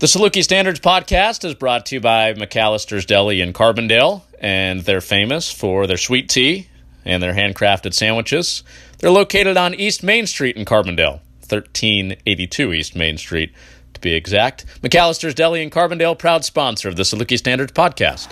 The Saluki Standards podcast is brought to you by McAllister's Deli in Carbondale, and they're famous for their sweet tea and their handcrafted sandwiches. They're located on East Main Street in Carbondale, 1382 East Main Street to be exact. McAllister's Deli in Carbondale, proud sponsor of the Saluki Standards podcast.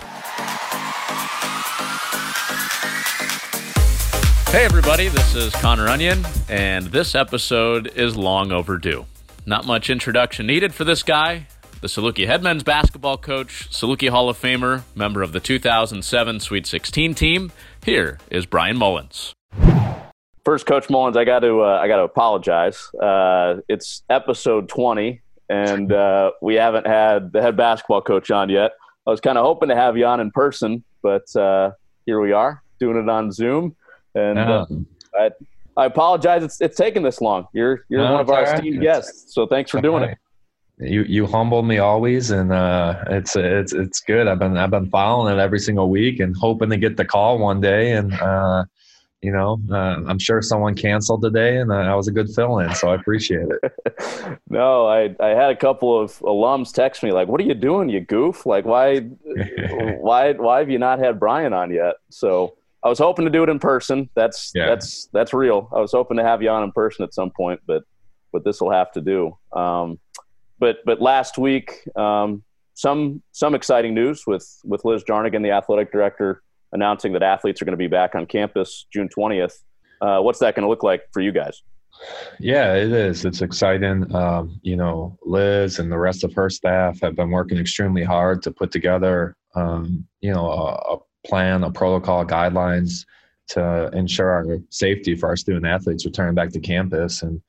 Hey, everybody, this is Connor Onion, and this episode is long overdue. Not much introduction needed for this guy the Saluki head men's basketball coach, Saluki Hall of Famer, member of the 2007 Sweet 16 team. Here is Bryan Mullins. First, Coach Mullins, I got to uh, I got to apologize. Uh, it's episode 20, and uh, we haven't had the head basketball coach on yet. I was kind of hoping to have you on in person, but uh, here we are doing it on Zoom. And uh, I, I apologize. It's it's taken this long. You're you're no, one of our right. esteemed guests, so thanks for doing it you you humble me always and uh, it's it's it's good. I've been i've been following it every single week and hoping to get the call one day and uh, you know uh, i'm sure someone canceled today and i was a good fill-in so i appreciate it. No i i had a couple of alums text me like what are you doing you goof? Like why why why have you not had Bryan on yet? So i was hoping to do it in person. That's yeah. that's that's real. I was hoping to have you on in person at some point but but this will have to do. Um, but but last week, um, some some exciting news with with Liz Jarnagin, the athletic director, announcing that athletes are going to be back on campus June twentieth. Uh, what's that going to look like for you guys? Yeah, it is. It's exciting. Um, you know, Liz and the rest of her staff have been working extremely hard to put together, um, you know, a, a, plan, a protocol, guidelines to ensure our safety for our student athletes returning back to campus. And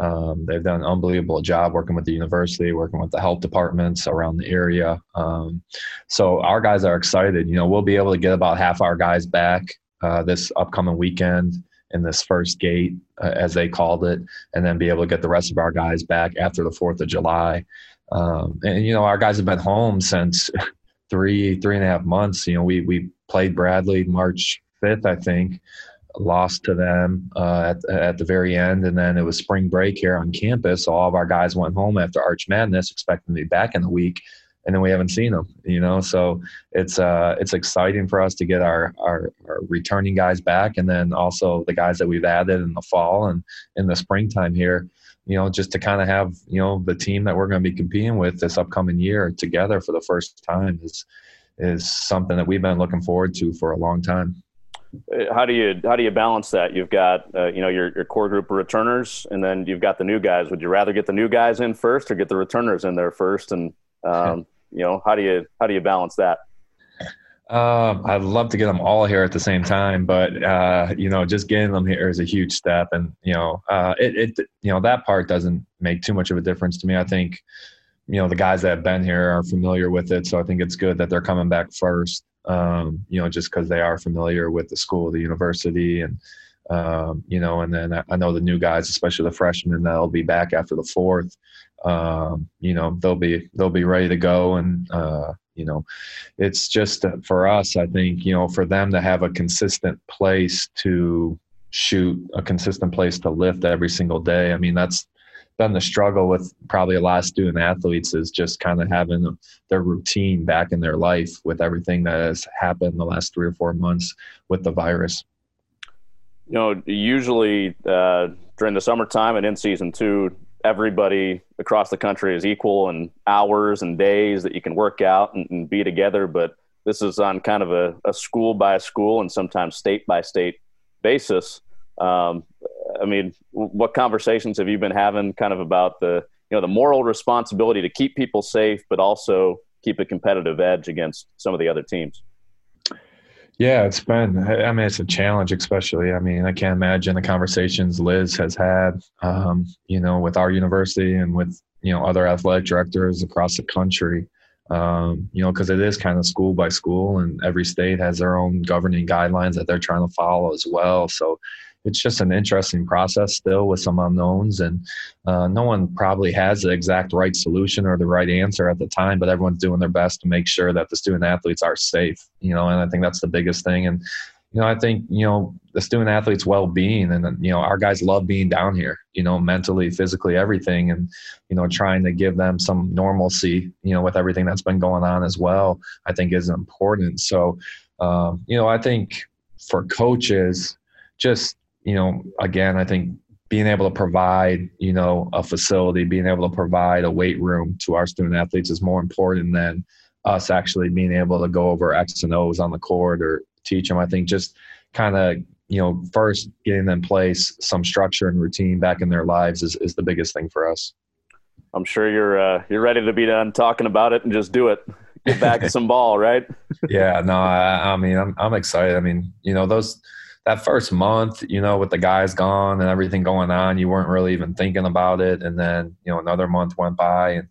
um, they've done an unbelievable job working with the university, working with the health departments around the area. Um, so our guys are excited. You know, we'll be able to get about half our guys back uh, this upcoming weekend in this first gate, uh, as they called it, and then be able to get the rest of our guys back after the Fourth of July. Um, and you know, our guys have been home since three three and a half months. You know, we we played Bradley March fifth, I think lost to them uh, at, at the very end. And then it was spring break here on campus. So all of our guys went home after Arch Madness, expecting to be back in the week. And then we haven't seen them, you know. So it's uh, it's exciting for us to get our, our, our returning guys back, and then also the guys that we've added in the fall and in the springtime here you know, just to kind of have, you know, the team that we're going to be competing with this upcoming year together for the first time is is something that we've been looking forward to for a long time how do you how do you balance that? You've got uh, you know your your core group of returners, and then you've got the new guys. Would you rather get the new guys in first, or get the returners in there first? And um, you know how do you how do you balance that? Um, I'd love to get them all here at the same time, but uh, you know, just getting them here is a huge step, and you know, uh, it, it you know that part doesn't make too much of a difference to me. I think you know the guys that have been here are familiar with it, so I think it's good that they're coming back first um, you know, just because they are familiar with the school, the university, and um, you know, and then I know the new guys, especially the freshmen, that'll be back after the fourth. Um, you know, they'll be they'll be ready to go, and uh, you know, it's just for us. I think you know, for them to have a consistent place to shoot, a consistent place to lift every single day. I mean, that's been the struggle with probably a lot of student athletes is just kind of having their routine back in their life with everything that has happened the last three or four months with the virus. You know, usually uh, during the summertime and in season two, everybody across the country is equal in hours and days that you can work out and, and be together. But this is on kind of a, a school by school and sometimes state by state basis. Um, I mean, what conversations have you been having kind of about the, you know, the moral responsibility to keep people safe, but also keep a competitive edge against some of the other teams? Yeah, it's been, I mean, it's a challenge, especially. I mean, I can't imagine the conversations Liz has had, um, you know, with our university and with, you know, other athletic directors across the country. Um, you know, because it is kind of school by school, and every state has their own governing guidelines that they're trying to follow as well. So it's just an interesting process still with some unknowns and uh, no one probably has the exact right solution or the right answer at the time but everyone's doing their best to make sure that the student athletes are safe you know and i think that's the biggest thing and you know, I think, you know, the student athletes' well being and, you know, our guys love being down here, you know, mentally, physically, everything. And, you know, trying to give them some normalcy, you know, with everything that's been going on as well, I think is important. So, um, you know, I think for coaches, just, you know, again, I think being able to provide, you know, a facility, being able to provide a weight room to our student athletes is more important than us actually being able to go over X and O's on the court or teach them. I think just kind of you know first getting in place some structure and routine back in their lives is, is the biggest thing for us. I'm sure you're uh, you're ready to be done talking about it and just do it. Get back to some ball, right? yeah, no, I, I mean I'm I'm excited. I mean, you know those that first month, you know, with the guys gone and everything going on, you weren't really even thinking about it. And then, you know, another month went by and,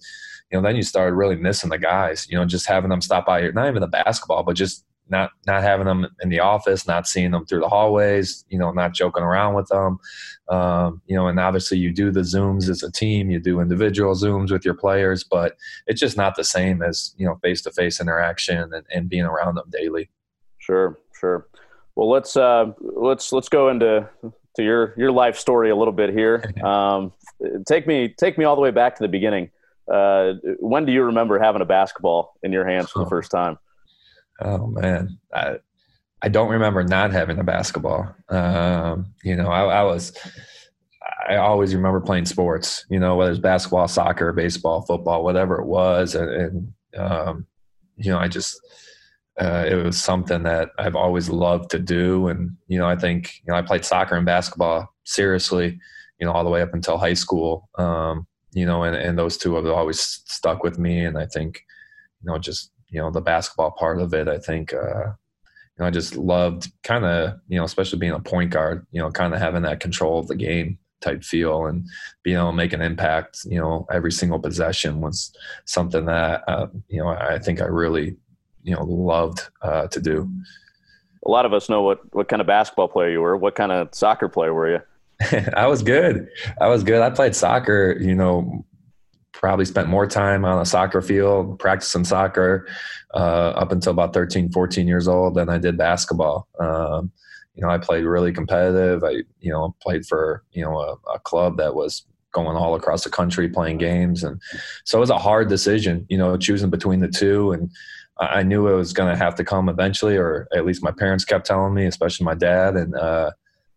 you know, then you started really missing the guys, you know, just having them stop by here, not even the basketball, but just not not having them in the office, not seeing them through the hallways, you know, not joking around with them, um, you know, and obviously you do the zooms as a team, you do individual zooms with your players, but it's just not the same as you know face to face interaction and, and being around them daily. Sure, sure. Well, let's uh, let's let's go into to your your life story a little bit here. Um, take me take me all the way back to the beginning. Uh, when do you remember having a basketball in your hands for the first time? Oh man, I I don't remember not having a basketball. Um, you know, I, I, was I always remember playing sports. You know, whether it's basketball, soccer, baseball, football, whatever it was, and, and um, you know, I just uh, it was something that I've always loved to do. And you know, I think you know I played soccer and basketball seriously. You know, all the way up until high school. Um, you know, and, and those two have always stuck with me. And I think, you know, just you know the basketball part of it. I think uh, you know I just loved kind of you know especially being a point guard. You know, kind of having that control of the game type feel and being able to make an impact. You know, every single possession was something that uh, you know I think I really you know loved uh, to do. A lot of us know what what kind of basketball player you were. What kind of soccer player were you? I was good. I was good. I played soccer, you know, probably spent more time on a soccer field practicing soccer uh, up until about 13 14 years old than i did basketball um, you know i played really competitive i you know played for you know a, a, club that was going all across the country playing games and so it was a hard decision you know choosing between the two and i knew it was going to have to come eventually or at least my parents kept telling me especially my dad and uh,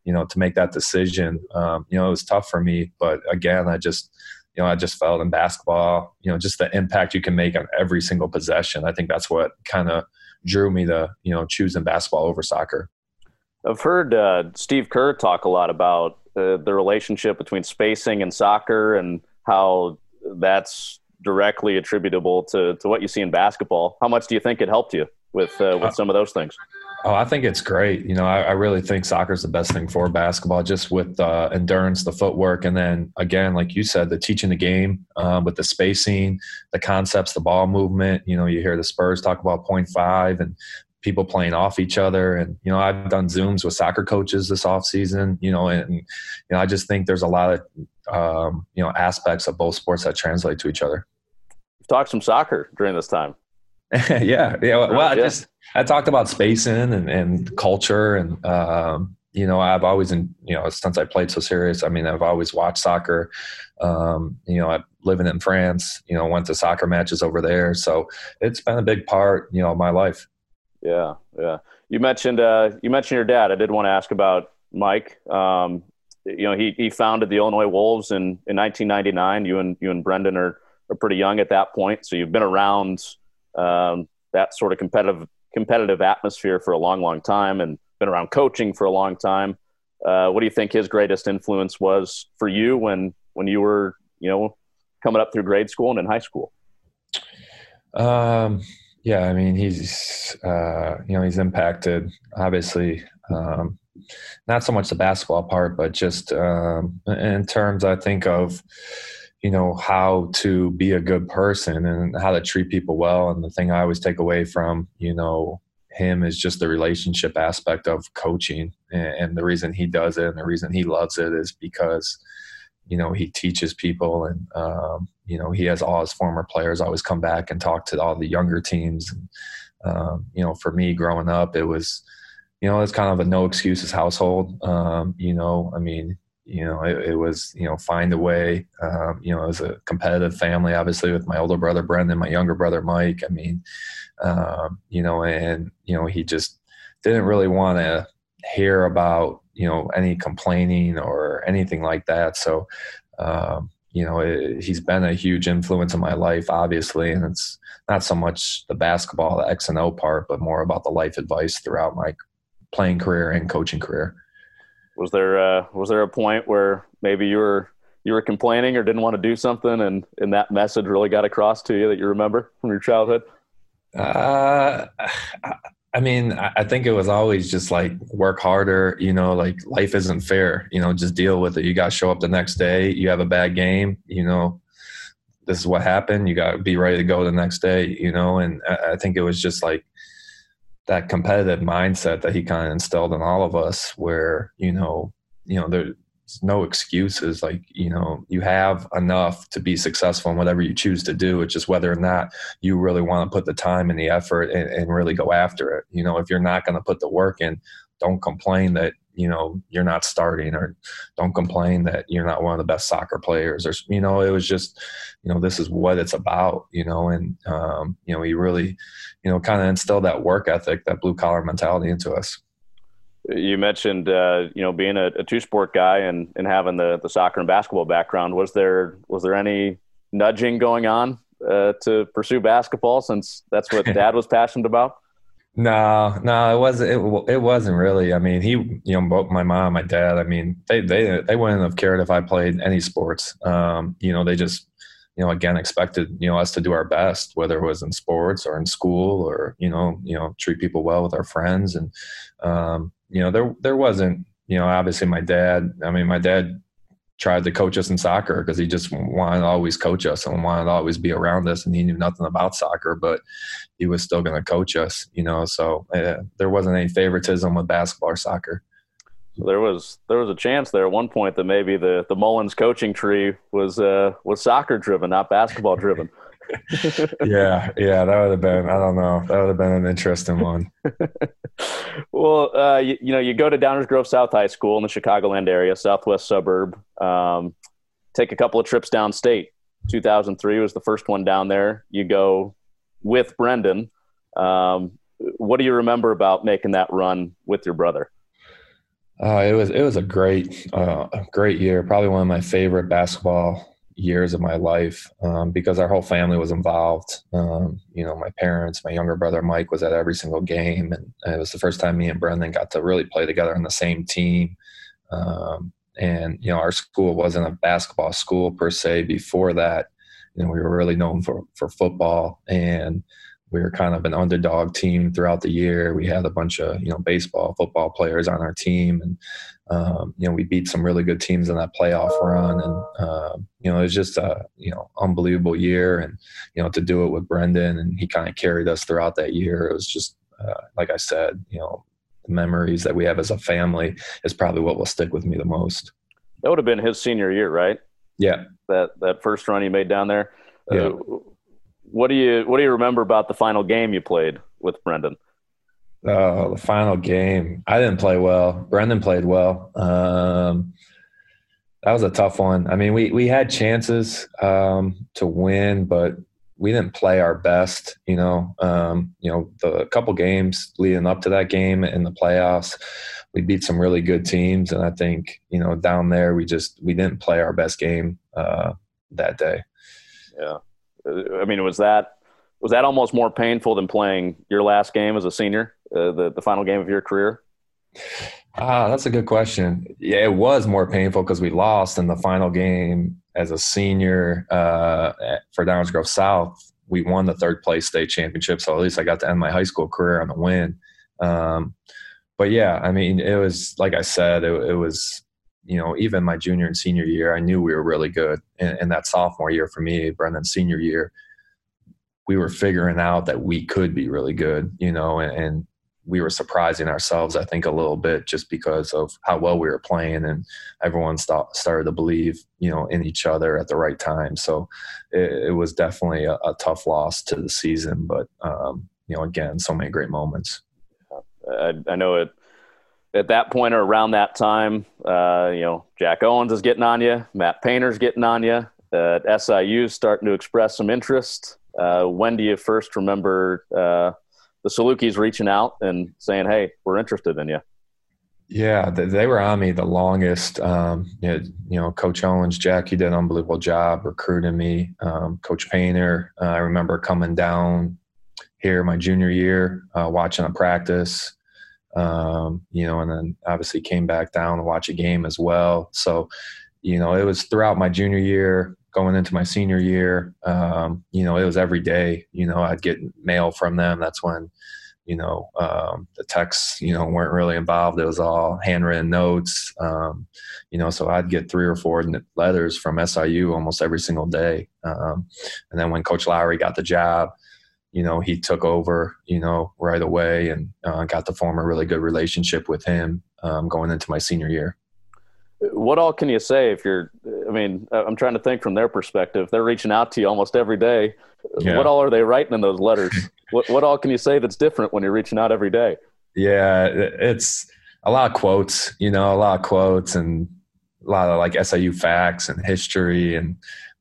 you know to make that decision um, you know it was tough for me but again i just you know, I just felt in basketball, you know, just the impact you can make on every single possession. I think that's what kind of drew me to, you know, choosing basketball over soccer. I've heard uh, Steve Kerr talk a lot about uh, the relationship between spacing and soccer and how that's directly attributable to, to what you see in basketball. How much do you think it helped you with uh, with some of those things? Oh, I think it's great. You know, I, I really think soccer is the best thing for basketball, just with uh, endurance, the footwork, and then again, like you said, the teaching the game um, with the spacing, the concepts, the ball movement. You know, you hear the Spurs talk about point five and people playing off each other. And you know, I've done zooms with soccer coaches this off season. You know, and you know, I just think there's a lot of um, you know aspects of both sports that translate to each other. We've talked some soccer during this time. yeah, yeah. Well, I just I talked about spacing and, and culture, and um, you know, I've always, in, you know, since I played so serious. I mean, I've always watched soccer. Um, you know, I living in France. You know, went to soccer matches over there, so it's been a big part, you know, of my life. Yeah, yeah. You mentioned uh, you mentioned your dad. I did want to ask about Mike. Um, you know, he he founded the Illinois Wolves in in 1999. You and you and Brendan are are pretty young at that point, so you've been around um, that sort of competitive competitive atmosphere for a long, long time, and been around coaching for a long time. Uh, what do you think his greatest influence was for you when when you were you know coming up through grade school and in high school? Um, yeah, I mean he's uh, you know he's impacted obviously um, not so much the basketball part, but just um, in terms I think of you know how to be a good person and how to treat people well. And the thing i always take away from you know him is just the relationship aspect of coaching and, the reason he does it and the reason he loves it is because you know he teaches people and um, you know he has all his former players always come back and talk to all the younger teams and, um, you know for me growing up it was you know, it's kind of a no excuses household. Um, you know, I mean, you know, it, it, was, you know, find a way. Um, you know, it was a competitive family, obviously, with my older brother Brendan, my younger brother Mike. I mean, um, you know, and you know, he just didn't really want to hear about you know any complaining or anything like that. So, um, you know, it, he's been a huge influence in my life, obviously, and it's not so much the basketball, the X and O part, but more about the life advice throughout my playing career and coaching career. Was there uh, was there a point where maybe you were you were complaining or didn't want to do something, and and that message really got across to you that you remember from your childhood? Uh, I mean, I think it was always just like work harder, you know, like life isn't fair, you know, just deal with it. You got to show up the next day. You have a bad game, you know, this is what happened. You got to be ready to go the next day, you know, and I think it was just like that competitive mindset that he kind of instilled in all of us where, you know, you know, there, no excuses. Like, you know, you have enough to be successful in whatever you choose to do. It's just whether or not you really want to put the time and the effort and, and really go after it. You know, if you're not going to put the work in, don't complain that, you know, you're not starting or don't complain that you're not one of the best soccer players or, you know, it was just, you know, this is what it's about, you know, and, um, you know, he really, you know, kind of instilled that work ethic, that blue collar mentality into us you mentioned uh, you know being a, a, two sport guy and, and having the, the soccer and basketball background. Was there was there any nudging going on uh, to pursue basketball since that's what dad was passionate about? No no it wasn't it, it wasn't really. I mean he you know both my mom my dad. I mean they they they wouldn't have cared if i played any sports. Um, you know they just you know again expected you know us to do our best whether it was in sports or in school or you know you know treat people well with our friends and um, you know, there there wasn't, you know, obviously my dad. I mean, my dad tried to coach us in soccer because he just wanted to always coach us and wanted to always be around us, and he knew nothing about soccer, but he was still going to coach us. You know, so uh, there wasn't any favoritism with basketball or soccer. There was there was a chance there at one point that maybe the the Mullins coaching tree was uh, was soccer driven, not basketball driven. yeah, yeah, that would have been. I don't know. That would have been an interesting one. well, uh, you, you, know, you go to Downers Grove South High School in the Chicagoland area, southwest suburb. Um, take a couple of trips downstate. 2003 was the first one down there. You go with Brendan. Um, what do you remember about making that run with your brother? Uh, it was it was a great uh, great year. Probably one of my favorite basketball years of my life um, because our whole family was involved. Um, you know, my parents, my younger brother Mike was at every single game, and it was the first time me and Brendan got to really play together on the same team. Um, and you know, our school wasn't a basketball school per se. Before that, you know, we were really known for for football, and we were kind of an underdog team throughout the year. We had a bunch of you know baseball, football players on our team, and um, you know we beat some really good teams in that playoff run. And uh, you know it was just a you know unbelievable year, and you know to do it with Brendan, and he kind of carried us throughout that year. It was just uh, like I said, you know, the memories that we have as a family is probably what will stick with me the most. That would have been his senior year, right? Yeah. That that first run he made down there. Yeah. Uh, what do you What do you remember about the final game you played with Brendan? Oh, the final game. I didn't play well. Brendan played well. Um, that was a tough one. I mean, we we had chances um, to win, but we didn't play our best. You know, um, you know, the couple games leading up to that game in the playoffs, we beat some really good teams, and I think you know down there we just we didn't play our best game uh, that day. Yeah. I mean, was that was that almost more painful than playing your last game as a senior, uh, the the final game of your career? Ah, that's a good question. Yeah, it was more painful because we lost in the final game as a senior uh, for Downers Grove South. We won the third place state championship, so at least I got to end my high school career on a win. Um, but yeah, I mean, it was like I said, it, it was you know, even my junior and senior year, I knew we were really good. And, and that sophomore year for me, Brendan's senior year, we were figuring out that we could be really good, you know, and, and, we were surprising ourselves, I think, a little bit just because of how well we were playing, and everyone st- started to believe, you know, in each other at the right time. So it, it was definitely a, a, tough loss to the season, but um, you know, again, so many great moments. I, I know it at that point or around that time, uh, you know, Jack Owens is getting on you, Matt Painter's getting on you, uh, starting to express some interest. Uh, when do you first remember uh, the Salukis reaching out and saying, "Hey, we're interested in you"? Yeah, they were on me the longest. Um, you know, Coach Owens, Jackie did an unbelievable job recruiting me. Um, Coach Painter, uh, I remember coming down here my junior year, uh, watching a practice, um, you know, and then obviously came back down to watch a game as well. So, you know, it was throughout my junior year, going into my senior year. Um, you know, it was every day. You know, I'd get mail from them. That's when you know um, the texts you know weren't really involved it was all handwritten notes um, you know so i'd get three or four letters from siu almost every single day um, and then when coach lowery got the job you know he took over you know right away and uh, got to form a really good relationship with him um, going into my senior year. What all can you say if you're i mean i'm trying to think from their perspective. They're reaching out to you almost every day. Yeah. what all are they writing in those letters? What, what all can you say that's different when you're reaching out every day? Yeah it's a lot of quotes you know a lot of quotes and a lot of like siu facts and history and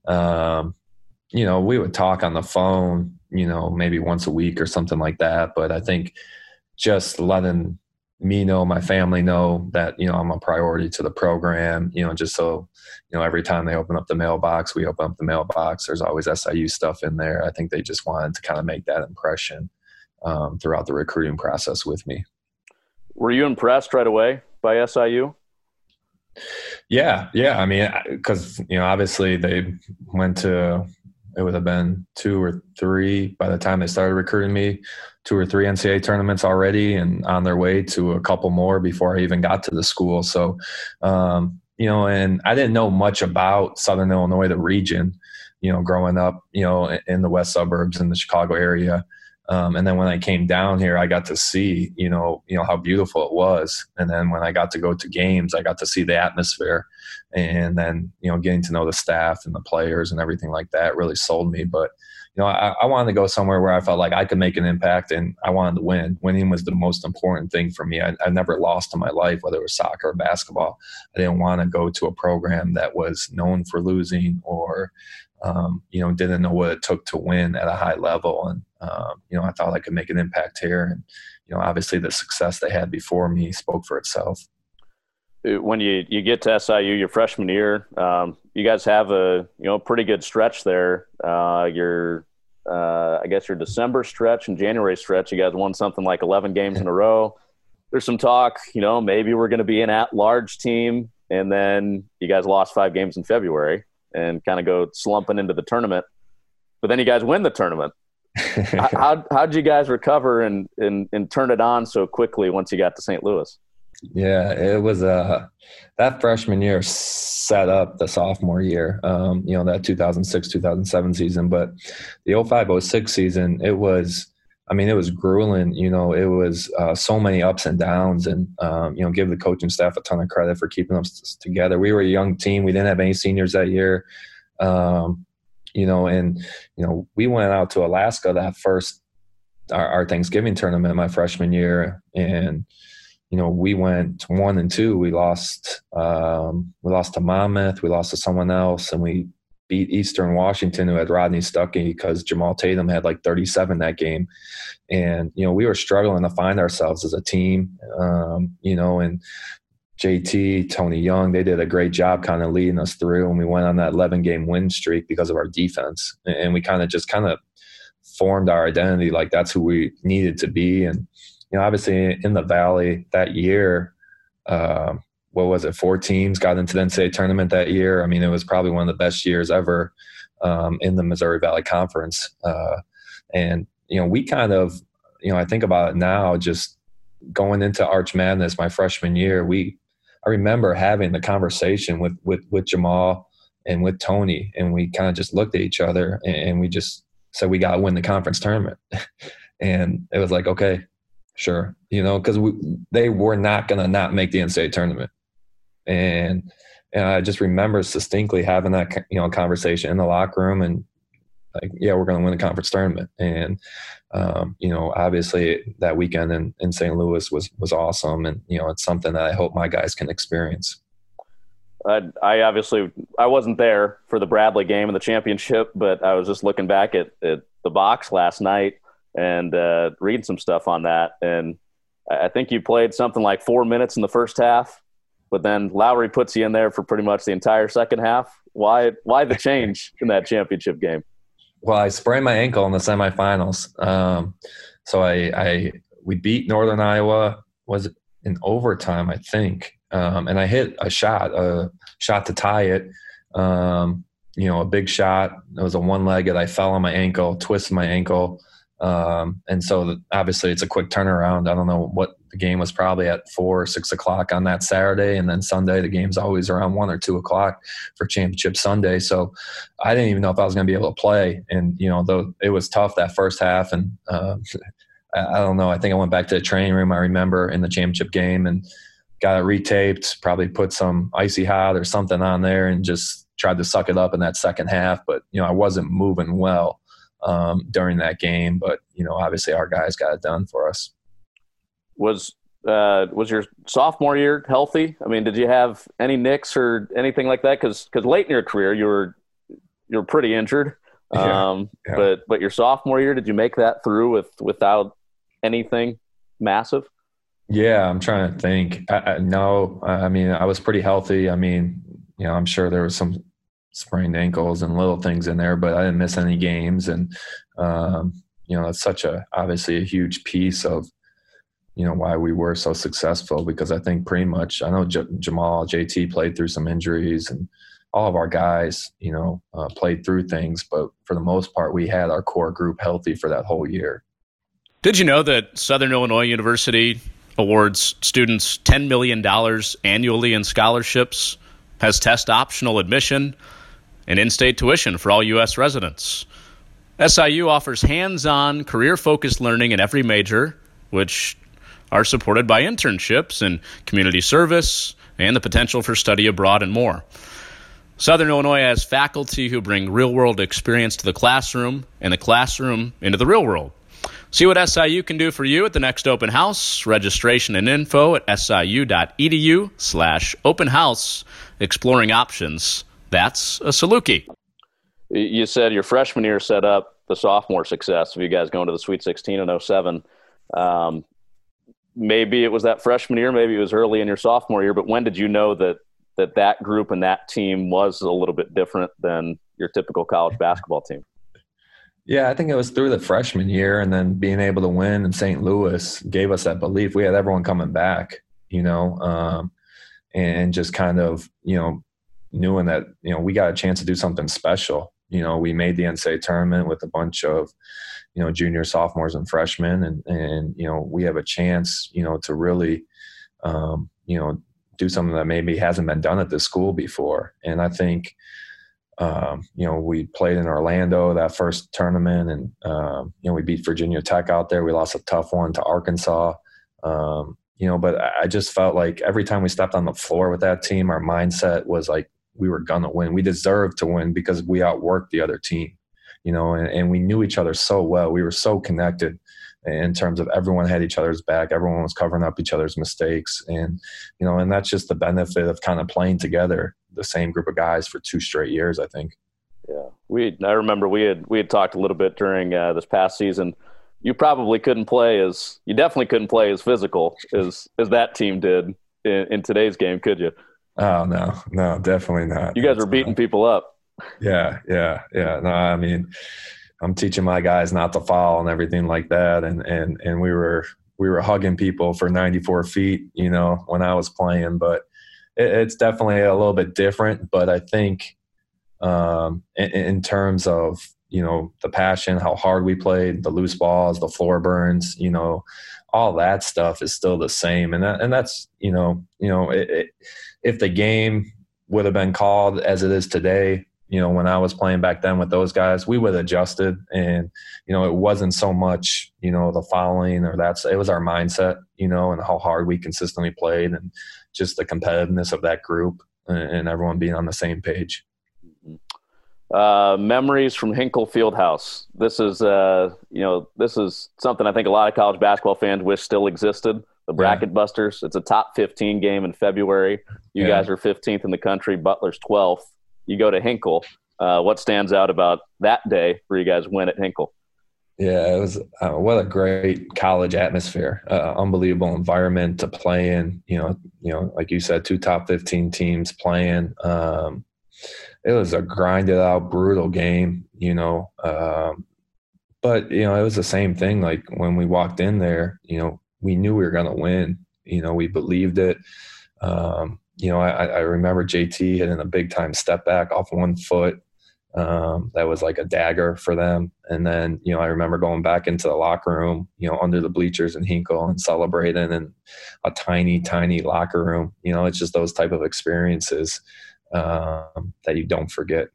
um, you know we would talk on the phone you know maybe once a week or something like that but i think just letting me know, my family know that you know I'm a priority to the program. You know, just so you know, every time they open up the mailbox, we open up the mailbox. There's always SIU stuff in there. I think they just wanted to kind of make that impression um, throughout the recruiting process with me. Were you impressed right away by SIU? Yeah, yeah. I mean, because you know, obviously they went to it would have been two or three by the time they started recruiting me, two or three NCAA tournaments already, and on their way to a couple more before I even got to the school. So, um, you know, and I didn't know much about Southern Illinois, the region, you know, growing up, you know, in the west suburbs in the Chicago area. Um, and then when I came down here, I got to see, you know, you know how beautiful it was. And then when I got to go to games, I got to see the atmosphere, and then you know, getting to know the staff and the players and everything like that really sold me. But you know, I, I wanted to go somewhere where I felt like I could make an impact, and I wanted to win. Winning was the most important thing for me. I, I never lost in my life, whether it was soccer or basketball. I didn't want to go to a program that was known for losing or um, you know, didn't know what it took to win at a high level. And, um, you know, I thought I could make an impact here. And, you know, obviously the success they had before me spoke for itself. When you, you get to SIU your freshman year, um, you guys have a, you know, pretty good stretch there. Uh, your, uh, I guess your December stretch and January stretch, you guys won something like 11 games in a row. There's some talk, you know, maybe we're going to be an at large team. And then you guys lost five games in February and kind of go slumping into the tournament. But then you guys win the tournament. how how'd you guys recover and, and and turn it on so quickly once you got to St. Louis? Yeah, it was uh that freshman year set up the sophomore year. Um, you know, that 2006 2007 season, but the 05 06 season, it was I mean, it was grueling. You know, it was uh, so many ups and downs, and um, you know, give the coaching staff a ton of credit for keeping us together. We were a young team. We didn't have any seniors that year. Um, you know, and you know, we went out to Alaska that first our, our Thanksgiving tournament my freshman year, and you know, we went one and two. We lost. Um, we lost to Monmouth. We lost to someone else, and we beat Eastern Washington, who had Rodney Stuckey, because Jamal Tatum had like 37 that game. And, you know, we were struggling to find ourselves as a team, um, you know, and JT, Tony Young, they did a great job kind of leading us through. And we went on that 11 game win streak because of our defense. And we kind of just kind of formed our identity like that's who we needed to be. And, you know, obviously in the Valley that year, uh, what was it? Four teams got into the NCAA tournament that year. I mean, it was probably one of the best years ever um, in the Missouri Valley Conference. Uh, and you know, we kind of, you know, I think about it now, just going into Arch Madness my freshman year. We, I remember having the conversation with with with Jamal and with Tony, and we kind of just looked at each other and we just said we got to win the conference tournament. and it was like, okay, sure, you know, because we they were not going to not make the NCAA tournament and and I just remember distinctly having that you know conversation in the locker room, and like, yeah, we're going to win the conference tournament. And, um, you know, obviously that weekend in, in St. Louis was, was awesome. And, you know, it's something that I hope my guys can experience. I, I obviously I wasn't there for the Bradley game and the championship, but I was just looking back at, at the box last night and uh, reading some stuff on that. And I think you played something like four minutes in the first half, but then Lowery puts you in there for pretty much the entire second half. Why why the change in that championship game? Well, I sprained my ankle in the semifinals. Um, so I, I we beat Northern Iowa. Was in overtime? I think. Um, and I hit a shot, a shot to tie it. Um, you know, a big shot. It was a one legged. I fell on my ankle, twisted my ankle. Um, and so obviously it's a quick turnaround. I don't know what the game was probably at four or six o'clock on that Saturday. And then Sunday, the game's always around one or two o'clock for championship Sunday. So I didn't even know if I was going to be able to play. And, you know, though it was tough that first half. And, uh, I don't know. I think I went back to the training room. I remember in the championship game and got it retaped, probably put some icy hot or something on there and just tried to suck it up in that second half. But, you know, I wasn't moving well um, during that game. But you know, obviously, our guys got it done for us. Was uh, was your sophomore year healthy? I mean, did you have any nicks or anything like that? Because because late in your career, you were you were pretty injured. Yeah, um, yeah. But but your sophomore year, did you make that through with without anything massive? Yeah, I'm trying to think. I, I, no, I mean I was pretty healthy. I mean, you know, I'm sure there was some sprained ankles and little things in there, but I didn't miss any games. And, um, you know, it's such a, obviously a huge piece of, you know, why we were so successful because I think pretty much, I know J- Jamal, JT played through some injuries and all of our guys, you know, uh, played through things, but for the most part, we had our core group healthy for that whole year. Did you know that Southern Illinois University awards students $10 million annually in scholarships, has test optional admission, and in state tuition for all U.S. residents. SIU offers hands on, career focused learning in every major, which are supported by internships and community service and the potential for study abroad and more. Southern Illinois has faculty who bring real world experience to the classroom and the classroom into the real world. See what SIU can do for you at the next open house. Registration and info at siu.edu slash open house, exploring options that's a Saluki. You said your freshman year set up the sophomore success of you guys going to the Sweet 16 in 07. Um, maybe it was that freshman year, maybe it was early in your sophomore year, but when did you know that that, that group and that team was a little bit different than your typical college basketball team? Yeah, I think it was through the freshman year and then being able to win in St. Louis gave us that belief. We had everyone coming back, you know, um, and just kind of, you know, knowing that you know we got a chance to do something special. You know, we made the NCAA tournament with a bunch of you know juniors, sophomores, and freshmen, and and you know we have a chance you know to really um, you know do something that maybe hasn't been done at this school before. And I think um, you know, we played in Orlando that first tournament, and um, you know, we beat Virginia Tech out there. We lost a tough one to Arkansas. Um, you know, but I just felt like every time we stepped on the floor with that team, our mindset was like, we were gonna win. We deserved to win because we outworked the other team, you know, and, and we knew each other so well. We were so connected in terms of everyone had each other's back. Everyone was covering up each other's mistakes, and you know, and that's just the benefit of kind of playing together, the same group of guys for two straight years. I think. Yeah, we. I remember we had we had talked a little bit during uh, this past season. You probably couldn't play as you definitely couldn't play as physical as as that team did in, in today's game, could you? Oh no, no, definitely not. You guys are beating people up. Yeah, yeah, yeah. No, I mean, I'm teaching my guys not to fall and everything like that, and and and we were we were hugging people for 94 feet, you know, when I was playing, but it, it's definitely a little bit different. But I think, um, in, in terms of you know the passion, how hard we played, the loose balls, the floor burns, you know, all that stuff is still the same, and that and that's you know you know it, it if the game would have been called as it is today, you know, when I was playing back then with those guys, we would have adjusted. And, you know, it wasn't so much, you know, the fouling or that's, it was our mindset, you know, and how hard we consistently played and just the competitiveness of that group and, everyone being on the same page. Uh, memories from Hinkle Fieldhouse. This is, uh, you know, this is something I think a lot of college basketball fans wish still existed. The Bracket yeah. Busters. It's a top 15 game in February. You yeah. guys are 15th in the country. Butler's 12th. You go to Hinkle. Uh, what stands out about that day for you guys win at Hinkle? Yeah, it was uh, what a great college atmosphere. Uh, unbelievable environment to play in. You know, you know, like you said, two top fifteen teams playing. Um, it was a grinded out, brutal game. You know, um, but you know, it was the same thing. Like when we walked in there, you know, we knew we were going to win. You know, we believed it. Um, you know, I, I remember JT hitting a big time step back off one foot um, that was like a dagger for them. And then, you know, I remember going back into the locker room, you know, under the bleachers and Hinkle and celebrating in a tiny, tiny locker room. You know, it's just those type of experiences um, that you don't forget.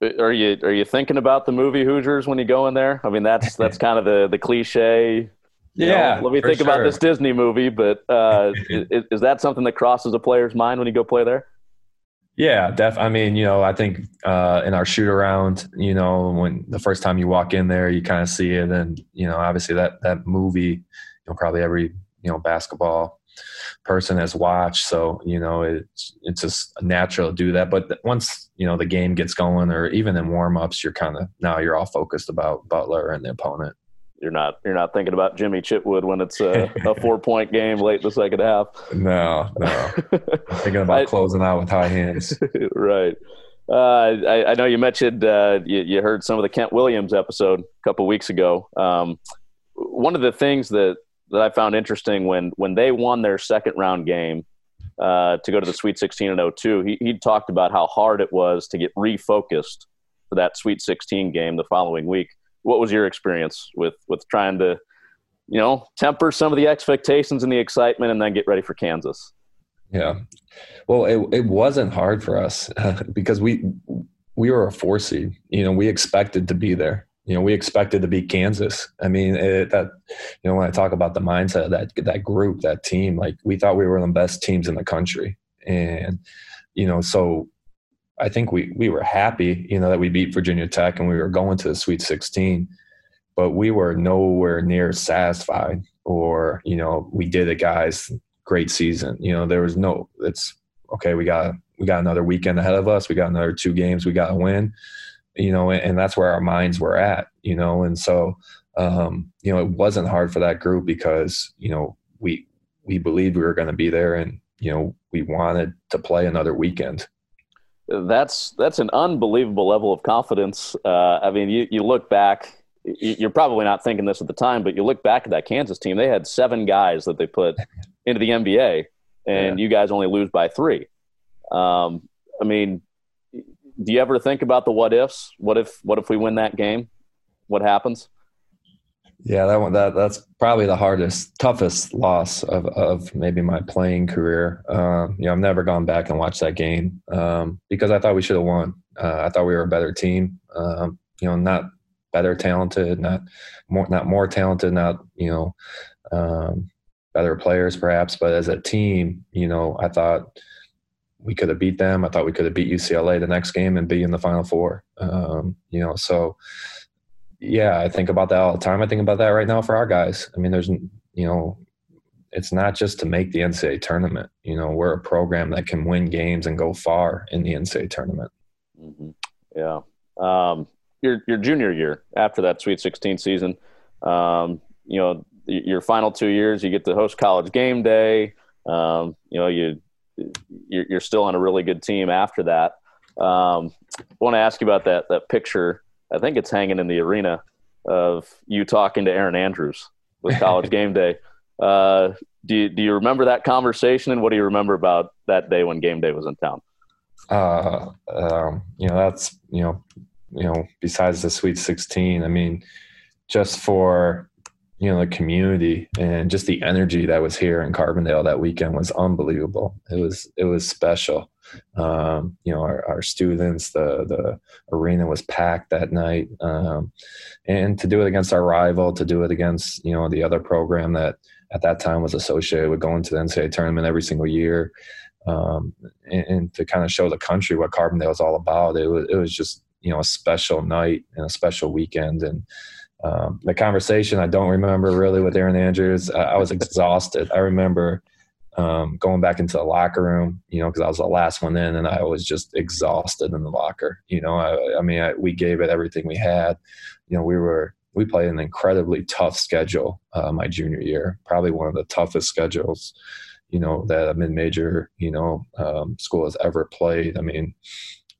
Are you are you thinking about the movie Hoosiers when you go in there? I mean, that's that's kind of the the cliche. Yeah. Know, let me think sure. about this Disney movie, but uh, is, is that something that crosses a player's mind when you go play there? Yeah, def. I mean, you know, I think uh, in our shoot around, you know, when the first time you walk in there, you kind of see it, and you know, obviously that that movie, you know, probably every you know basketball person has watched. So you know, it's it's just natural to do that. But once you know the game gets going, or even in warm ups, you're kind of now you're all focused about Butler and the opponent you're not you're not thinking about Jimmy Chitwood when it's a, a four point game late in the second half. No, no. thinking about I, closing out with high hands. right. Uh, I, I, know you mentioned uh, you, you, heard some of the Kent Williams episode a couple weeks ago. Um, one of the things that, that I found interesting when when they won their second round game uh, to go to the Sweet 16 and 02, he, he talked about how hard it was to get refocused for that Sweet 16 game the following week what was your experience with with trying to you know temper some of the expectations and the excitement and then get ready for kansas? Yeah. Well it, it wasn't hard for us because we we were a four seed. You know we expected to be there. You know we expected to beat kansas. I mean it, that you know when i talk about the mindset of that that group that team like we thought we were the best teams in the country. And you know so I think we we were happy, you know, that we beat Virginia Tech and we were going to the Sweet 16, but we were nowhere near satisfied. Or you know, we did it, guys. Great season. You know, there was no. It's okay. We got we got another weekend ahead of us. We got another two games. We got to win. You know, and, and that's where our minds were at. You know, and so um, you know, it wasn't hard for that group because you know we we believed we were going to be there, and you know, we wanted to play another weekend that's that's an unbelievable level of confidence. Uh, I mean, you, you look back, you're probably not thinking this at the time, but you look back at that Kansas team. They had seven guys that they put into the NBA, and yeah. you guys only lose by three. Um, I mean, do you ever think about the what ifs? What if what if we win that game? What happens? Yeah, that one that that's probably the hardest, toughest loss of of maybe my playing career. Um, you know, I've never gone back and watched that game um, because I thought we should have won. Uh, I thought we were a better team. Um, you know, not better talented, not more not more talented, not you know um, better players perhaps, but as a team, you know, I thought we could have beat them. I thought we could have beat UCLA the next game and be in the Final Four. Um, you know, so yeah, I think about that all the time. I think about that right now for our guys. I mean, there's, you know, it's not just to make the NCAA tournament. You know, we're a program that can win games and go far in the NCAA tournament. Mm-hmm. Yeah. Um, your your junior year after that Sweet 16 season, um, you know, your final two years, you get to host College Game Day. Um, you know, you you're still on a really good team after that. Um, I want to ask you about that that picture I think it's hanging in the arena of you talking to Erin Andrews with College Game Day. Uh, do you, do you remember that conversation, and what do you remember about that day when Game Day was in town? Uh, um, you know, that's you know, you know, besides the Sweet Sixteen, I mean, just for you know the community and just the energy that was here in Carbondale that weekend was unbelievable. It was it was special. Um, you know, our, our, students, the the arena was packed that night, um, and to do it against our rival, to do it against you know the other program that at that time was associated with going to the NCAA tournament every single year, um, and, and, to kind of show the country what Carbondale is all about. It was it was just you know a special night and a special weekend. And um, the conversation I don't remember really with Erin Andrews. I, I was exhausted. I remember um, going back into the locker room, you know, because I was the last one in, and I was just exhausted in the locker. You know, I, I mean, I, we gave it everything we had. You know, we were we played an incredibly tough schedule uh, my junior year, probably one of the toughest schedules, you know, that a mid-major, you know, um, school has ever played. I mean,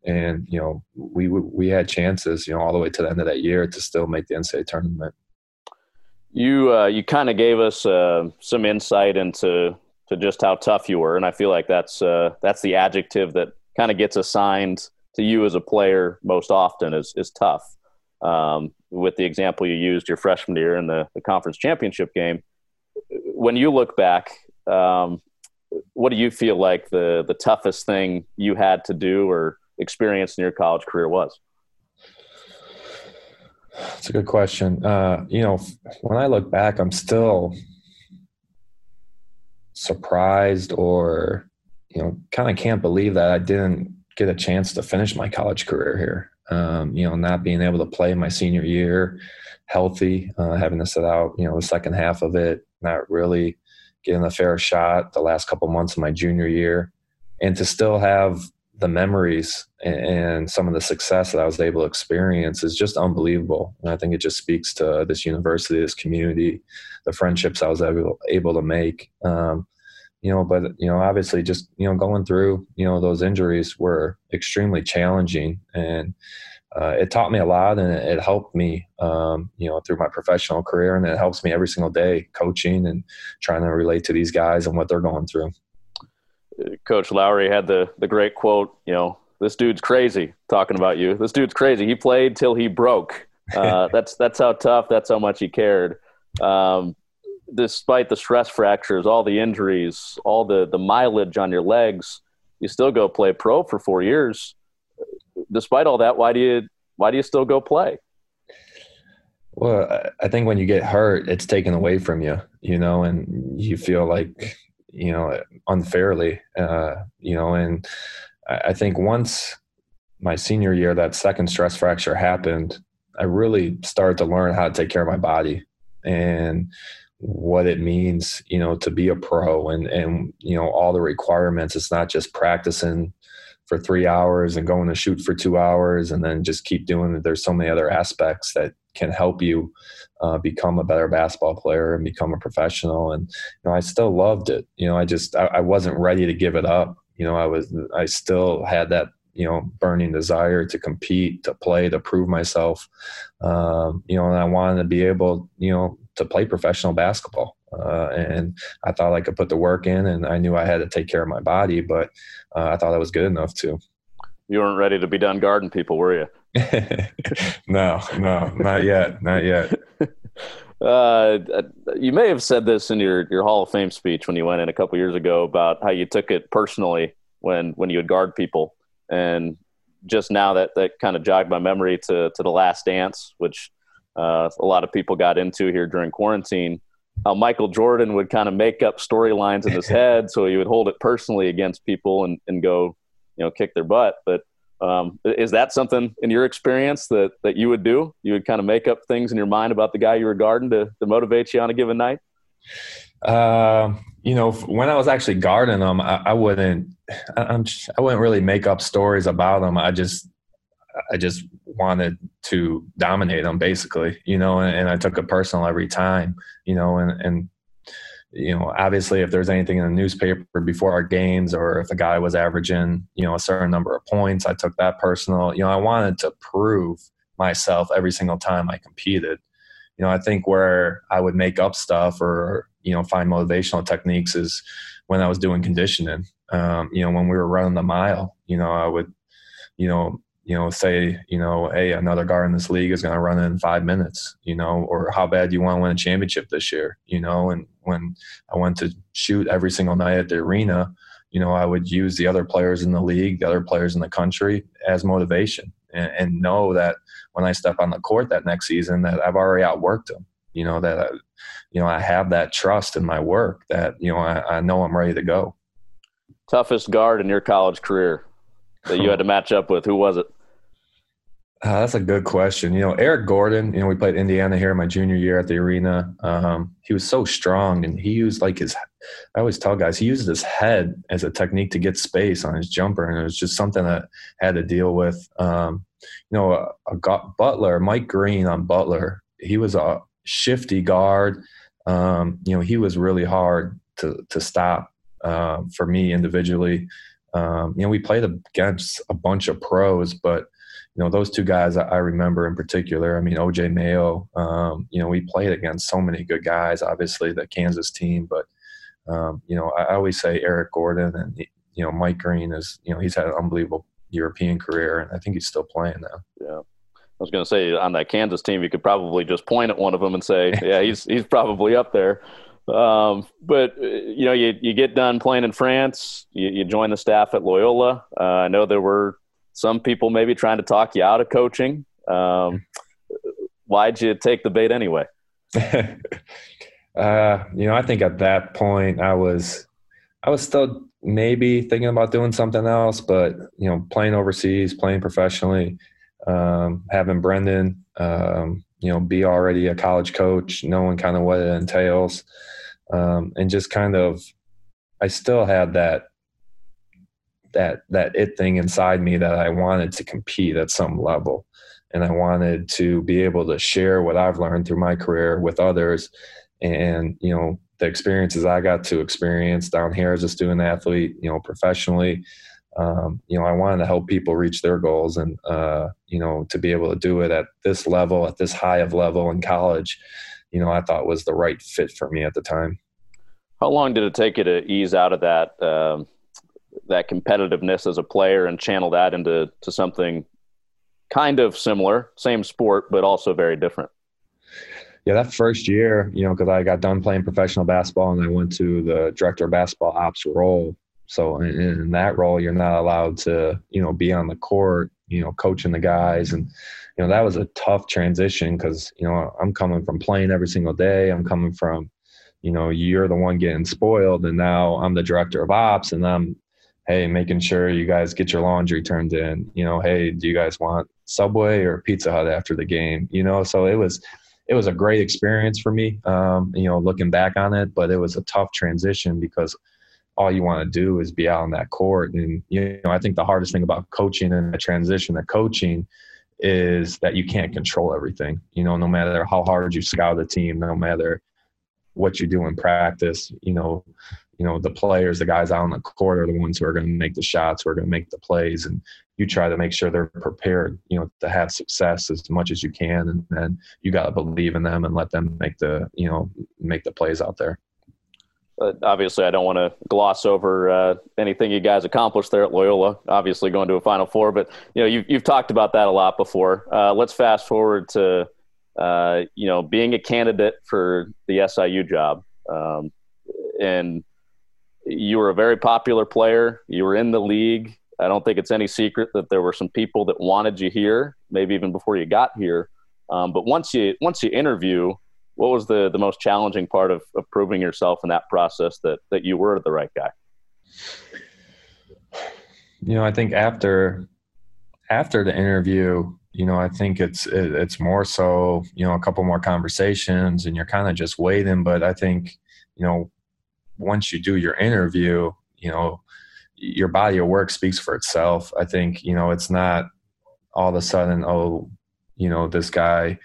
and you know, we we had chances, you know, all the way to the end of that year to still make the NCAA tournament. You uh, you kind of gave us uh, some insight into to just how tough you were. And I feel like that's uh, that's the adjective that kind of gets assigned to you as a player most often is is tough. Um, with the example you used your freshman year in the, the conference championship game, when you look back, um, what do you feel like the the toughest thing you had to do or experience in your college career was? That's a good question. Uh, you know, when I look back, I'm still surprised or you know kind of can't believe that I didn't get a chance to finish my college career here. Um, you know, not being able to play my senior year healthy, uh, having to sit out, you know, the second half of it, not really getting a fair shot the last couple months of my junior year, and to still have the memories and, some of the success that I was able to experience is just unbelievable. And I think it just speaks to this university, this community, the friendships I was able, able to make. Um, you know, but you know, obviously, just you know, going through you know those injuries were extremely challenging, and uh, it taught me a lot, and it, helped me, um, you know, through my professional career, and it helps me every single day coaching and trying to relate to these guys and what they're going through. Coach Lowery had the the great quote, you know, this dude's crazy talking about you. This dude's crazy. He played till he broke. Uh, that's that's how tough. That's how much he cared. Um, despite the stress fractures, all the injuries, all the the mileage on your legs, you still go play pro for four years. Despite all that, why do you why do you still go play? Well, I think when you get hurt, it's taken away from you, you know, and you feel like you know unfairly, uh, you know, and I think once my senior year, that second stress fracture happened, I really started to learn how to take care of my body and what it means, you know, to be a pro and, and, you know, all the requirements. It's not just practicing for three hours and going to shoot for two hours and then just keep doing it. There's so many other aspects that can help you uh, become a better basketball player and become a professional. And, you know, I still loved it. You know, I just, I, I wasn't ready to give it up you know, I was I still had that you know burning desire to compete, to play, to prove myself. Um, you know, and I wanted to be able, you know, to play professional basketball. Uh, and I thought I could put the work in, and I knew I had to take care of my body, but uh, I thought I was good enough to. You weren't ready to be done guarding people, were you? no, no, not yet, not yet. Uh, you may have said this in your, your Hall of Fame speech when you went in a couple years ago about how you took it personally when when you would guard people, and just now that that kind of jogged my memory to to the Last Dance, which uh, a lot of people got into here during quarantine. How Michael Jordan would kind of make up storylines in his head, so he would hold it personally against people and and go, you know, kick their butt. But um, is that something in your experience that, that you would do? You would kind of make up things in your mind about the guy you were guarding to, to motivate you on a given night? Uh, you know, when I was actually guarding them, I, I wouldn't, I, I'm, I wouldn't really make up stories about them. I just, I just wanted to dominate them basically, you know, and, and I took it personal every time, you know, and, and you know, obviously if there's anything in the newspaper before our games or if a guy was averaging, you know, a certain number of points, I took that personal. You know, I wanted to prove myself every single time I competed. You know, I think where I would make up stuff or, you know, find motivational techniques is when I was doing conditioning. Um, you know, when we were running the mile, you know, I would, you know, you know, say, you know, hey, another guard in this league is going to run in five minutes, you know, or how bad do you want to win a championship this year, you know? And when I went to shoot every single night at the arena, you know, I would use the other players in the league, the other players in the country as motivation and, and know that when I step on the court that next season, that I've already outworked them, you know, that, I, you know, I have that trust in my work that, you know, I, I know I'm ready to go. Toughest guard in your college career that you had to match up with, who was it? Uh, that's a good question. You know, Eric Gordon, you know, we played Indiana here my junior year at the arena. Um, he was so strong and he used like his, I always tell guys, he used his head as a technique to get space on his jumper. And it was just something that I had to deal with. Um, you know, a, a Butler, Mike Green on Butler, he was a shifty guard. Um, you know, he was really hard to, to stop uh, for me individually. Um, you know, we played against a bunch of pros, but you know those two guys I, remember in particular. I mean, OJ Mayo. Um, you know, we played against so many good guys. Obviously, the Kansas team, but um, you know, I, I, always say Eric Gordon and you know Mike Green is you know he's had an unbelievable European career, and I think he's still playing now. Yeah. I was going to say on that Kansas team, you could probably just point at one of them and say, "Yeah, he's he's probably up there." Um, but you know, you you get done playing in France, you, you join the staff at Loyola. Uh, I know there were some people maybe trying to talk you out of coaching. Um, why'd you take the bait anyway? uh, you know, I think at that point I was, I was still maybe thinking about doing something else, but you know, playing overseas, playing professionally, um, having Brendan, um, you know, be already a college coach, knowing kind of what it entails, um, and just kind of, I still had that that that it thing inside me that I wanted to compete at some level. And I wanted to be able to share what I've learned through my career with others and you know the experiences I got to experience down here as a student athlete you know professionally. Um, you know I wanted to help people reach their goals and uh, you know to be able to do it at this level at this high of level in college you know I thought was the right fit for me at the time. How long did it take you to ease out of that um that competitiveness as a player and channel that into to something kind of similar, same sport, but also very different? Yeah, that first year, you know, because I got done playing professional basketball and I went to the director of basketball ops role. So in, in that role, you're not allowed to, you know, be on the court, you know, coaching the guys. And, you know, that was a tough transition because, you know, I'm coming from playing every single day. I'm coming from, you know, you're the one getting spoiled. And now I'm the director of ops and I'm hey, making sure you guys get your laundry turned in. You know, hey, do you guys want Subway or Pizza Hut after the game? You know, so it was it was a great experience for me. Um, you know, looking back on it, but it was a tough transition because all you want to do is be out on that court. And you know, I think the hardest thing about coaching and the transition to coaching is that you can't control everything. You know, no matter how hard you scout a team, no matter what you do in practice, you know, you know the players the guys out on the court are the ones who are going to make the shots who are going to make the plays and you try to make sure they're prepared you know to have success as much as you can and then you got to believe in them and let them make the you know make the plays out there. Obviously i don't want to gloss over uh, anything you guys accomplished there at loyola obviously going to a final four but you know you've, you've talked about that a lot before. Uh, let's fast forward to uh, you know being a candidate for the siu job um, and you were a very popular player. You were in the league. I don't think it's any secret that there were some people that wanted you here, maybe even before you got here. Um, but once you once you interview, what was the the most challenging part of, of proving yourself in that process that that you were the right guy? You know, I think after after the interview, you know, I think it's it, it's more so you know a couple more conversations, and you're kind of just waiting. But I think you know once you do your interview, you know, your body of work speaks for itself. I think, you know, it's not all of a sudden, oh, you know, this guy,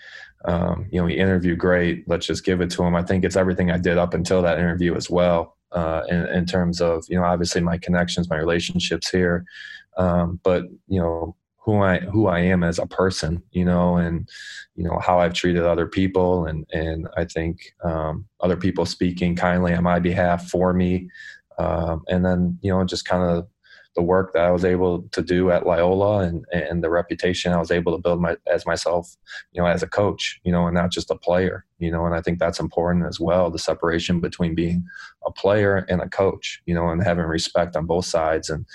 um, you know, he interviewed great. Let's just give it to him. I think it's everything I did up until that interview as well. Uh, in, in terms of, you know, obviously my connections, my relationships here. Um, but, you know, who I who I am as a person, you know, and you know how I've treated other people, and and I think um, other people speaking kindly on my behalf for me, um, and then you know just kind of the work that I was able to do at Loyola and and the reputation I was able to build my as myself, you know, as a coach, you know, and not just a player, you know, and I think that's important as well, the separation between being a player and a coach, you know, and having respect on both sides, and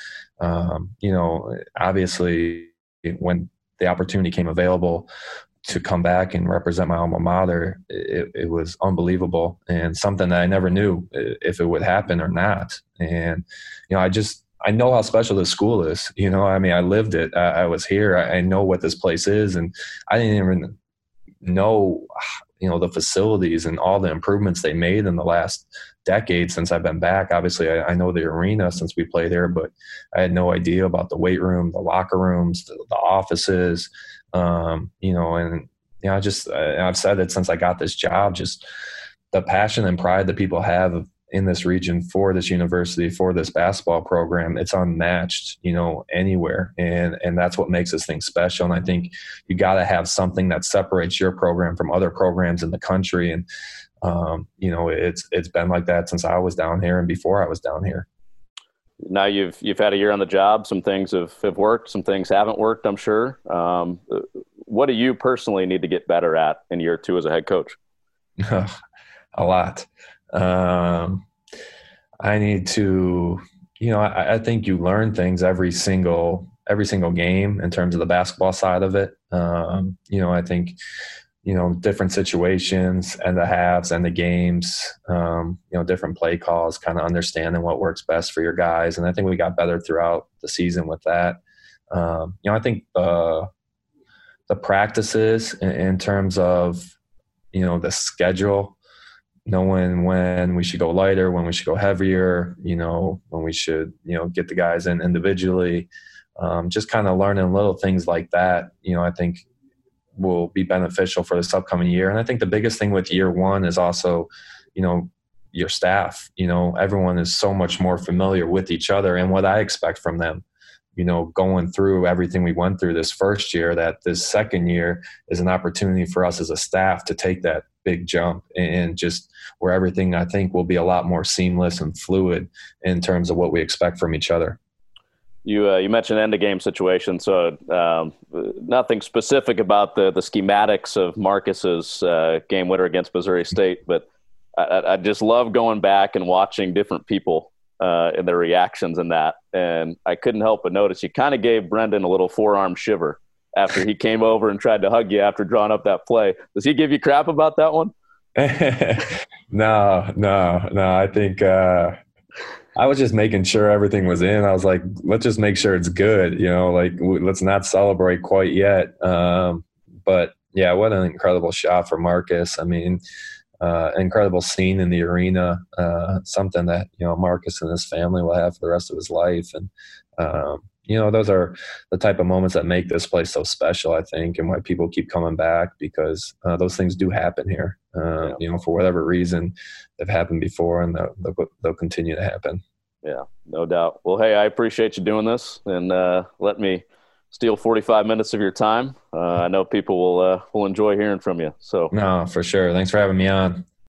um, you know, obviously when the opportunity came available to come back and represent my alma mater, it, it, was unbelievable and something that I never knew uh, if it would happen or not. And, you know, I just, I know how special this school is. You know, I mean, I lived it. I, I was here. I, I, know what this place is, and I didn't even know, you know, the facilities and all the improvements they made in the last decade since I've been back. Obviously, I, I know the arena since we played there, but I had no idea about the weight room, the locker rooms, the, the offices. Um, you know, and you know, I just I've said it since I got this job. Just the passion and pride that people have in this region for this university for this basketball program it's unmatched you know anywhere and and that's what makes this thing special and i think you got to have something that separates your program from other programs in the country and um, you know it's it's been like that since i was down here and before i was down here. Now you've you've had a year on the job. Some things have, have worked. Some things haven't worked i'm sure. Um, what do you personally need to get better at in year two as a head coach? A lot. Um, I need to, you know, I, I, think you learn things every single every single game in terms of the basketball side of it. Um, you know, I think, you know, different situations and the halves and the games, um, you know, different play calls, kind of understanding what works best for your guys. And I think we got better throughout the season with that. Um, you know, I think the the practices in, in terms of, you know, the schedule knowing when we should go lighter, when we should go heavier, you know, when we should, you know, get the guys in individually. Um, just kind of learning little things like that, you know, I think will be beneficial for this upcoming year. And I think the biggest thing with year one is also, you know, your staff. You know, everyone is so much more familiar with each other and what I expect from them. You know, going through everything we went through this first year, that this second year is an opportunity for us as a staff to take that big jump and just where everything I think will be a lot more seamless and fluid in terms of what we expect from each other. You uh, you mentioned end of game situation, so um, nothing specific about the the schematics of Marcus's uh, game winner against Missouri State, but I, I, just love going back and watching different people uh, and their reactions in that, and I couldn't help but notice you kind of gave Brendan a little forearm shiver after he came over and tried to hug you after drawing up that play. Does he give you crap about that one? no, no, no. I think uh, I was just making sure everything was in. I was like, let's just make sure it's good. You know, like let's not celebrate quite yet. Um, but yeah, what an incredible shot for Marcus. I mean, uh, incredible scene in the arena. Uh, something that you know Marcus and his family will have for the rest of his life. And um, you know, those are the type of moments that make this place so special, I think, and why people keep coming back because uh, those things do happen here. Uh, yeah. You know, for whatever reason, they've happened before and they'll, they'll, they'll, continue to happen. Yeah, no doubt. Well, hey, I appreciate you doing this and uh, let me steal 45 minutes of your time. Uh, I know people will uh, will enjoy hearing from you. So no, for sure. Thanks for having me on.